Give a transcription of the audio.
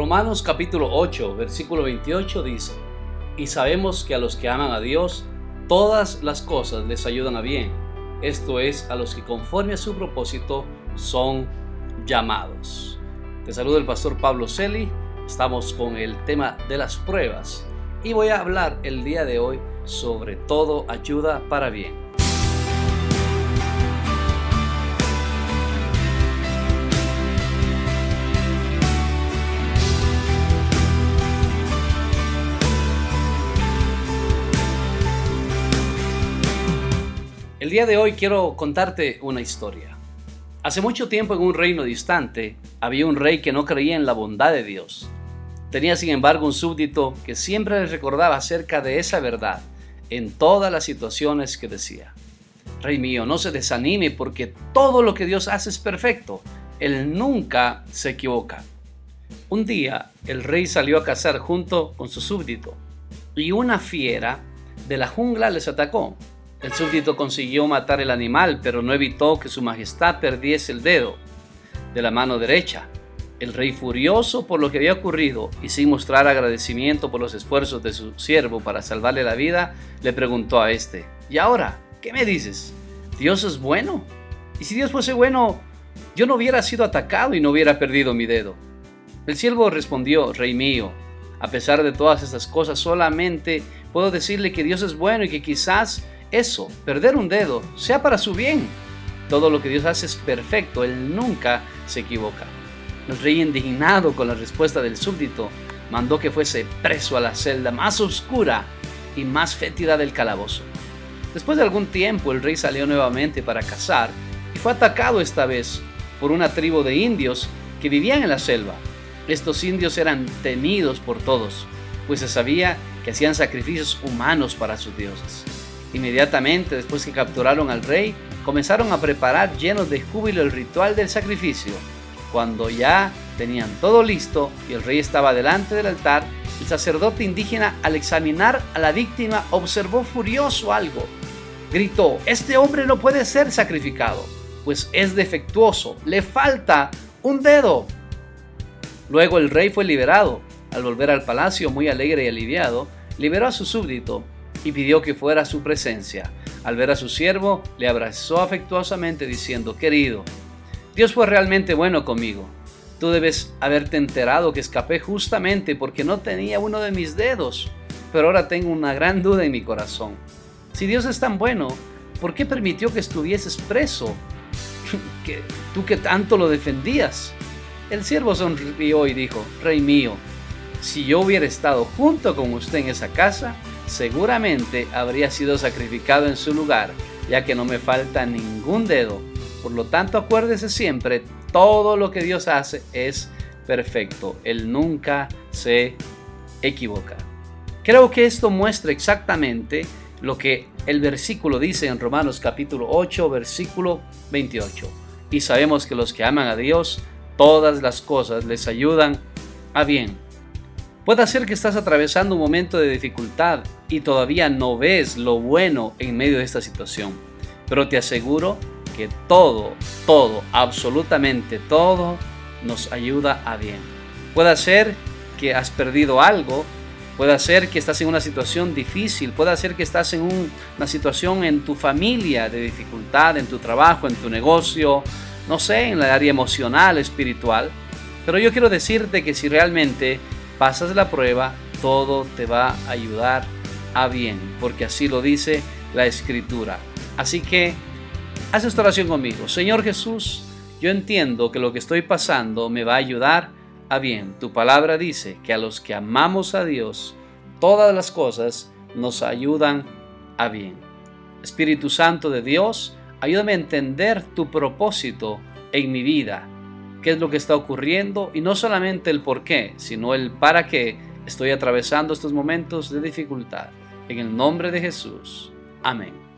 Romanos capítulo 8, versículo 28 dice, y sabemos que a los que aman a Dios, todas las cosas les ayudan a bien, esto es, a los que conforme a su propósito son llamados. Te saluda el pastor Pablo Celi, estamos con el tema de las pruebas y voy a hablar el día de hoy sobre todo ayuda para bien. El día de hoy quiero contarte una historia. Hace mucho tiempo en un reino distante había un rey que no creía en la bondad de Dios. Tenía sin embargo un súbdito que siempre le recordaba acerca de esa verdad en todas las situaciones que decía. Rey mío, no se desanime porque todo lo que Dios hace es perfecto. Él nunca se equivoca. Un día el rey salió a cazar junto con su súbdito y una fiera de la jungla les atacó el súbdito consiguió matar el animal, pero no evitó que su majestad perdiese el dedo de la mano derecha. El rey furioso por lo que había ocurrido y sin mostrar agradecimiento por los esfuerzos de su siervo para salvarle la vida, le preguntó a este, ¿y ahora qué me dices? ¿Dios es bueno? Y si Dios fuese bueno, yo no hubiera sido atacado y no hubiera perdido mi dedo. El siervo respondió, Rey mío, a pesar de todas estas cosas, solamente puedo decirle que Dios es bueno y que quizás eso, perder un dedo, sea para su bien. Todo lo que Dios hace es perfecto, Él nunca se equivoca. El rey indignado con la respuesta del súbdito, mandó que fuese preso a la celda más oscura y más fétida del calabozo. Después de algún tiempo el rey salió nuevamente para cazar y fue atacado esta vez por una tribu de indios que vivían en la selva. Estos indios eran temidos por todos, pues se sabía que hacían sacrificios humanos para sus dioses. Inmediatamente después que capturaron al rey, comenzaron a preparar llenos de júbilo el ritual del sacrificio. Cuando ya tenían todo listo y el rey estaba delante del altar, el sacerdote indígena al examinar a la víctima observó furioso algo. Gritó, este hombre no puede ser sacrificado, pues es defectuoso, le falta un dedo. Luego el rey fue liberado. Al volver al palacio muy alegre y aliviado, liberó a su súbdito y pidió que fuera a su presencia. Al ver a su siervo, le abrazó afectuosamente diciendo, querido, Dios fue realmente bueno conmigo. Tú debes haberte enterado que escapé justamente porque no tenía uno de mis dedos, pero ahora tengo una gran duda en mi corazón. Si Dios es tan bueno, ¿por qué permitió que estuvieses preso? tú que tanto lo defendías. El siervo sonrió y dijo, Rey mío, si yo hubiera estado junto con usted en esa casa, seguramente habría sido sacrificado en su lugar, ya que no me falta ningún dedo. Por lo tanto, acuérdese siempre, todo lo que Dios hace es perfecto. Él nunca se equivoca. Creo que esto muestra exactamente lo que el versículo dice en Romanos capítulo 8, versículo 28. Y sabemos que los que aman a Dios, todas las cosas les ayudan a bien Puede ser que estás atravesando un momento de dificultad y todavía no ves lo bueno en medio de esta situación, pero te aseguro que todo, todo, absolutamente todo nos ayuda a bien. Puede ser que has perdido algo, puede ser que estás en una situación difícil, puede ser que estás en una situación en tu familia de dificultad, en tu trabajo, en tu negocio, no sé, en la área emocional, espiritual. Pero yo quiero decirte que si realmente pasas la prueba, todo te va a ayudar a bien, porque así lo dice la escritura. Así que haz esta oración conmigo. Señor Jesús, yo entiendo que lo que estoy pasando me va a ayudar a bien. Tu palabra dice que a los que amamos a Dios, todas las cosas nos ayudan a bien. Espíritu Santo de Dios, ayúdame a entender tu propósito en mi vida qué es lo que está ocurriendo y no solamente el por qué, sino el para qué estoy atravesando estos momentos de dificultad. En el nombre de Jesús. Amén.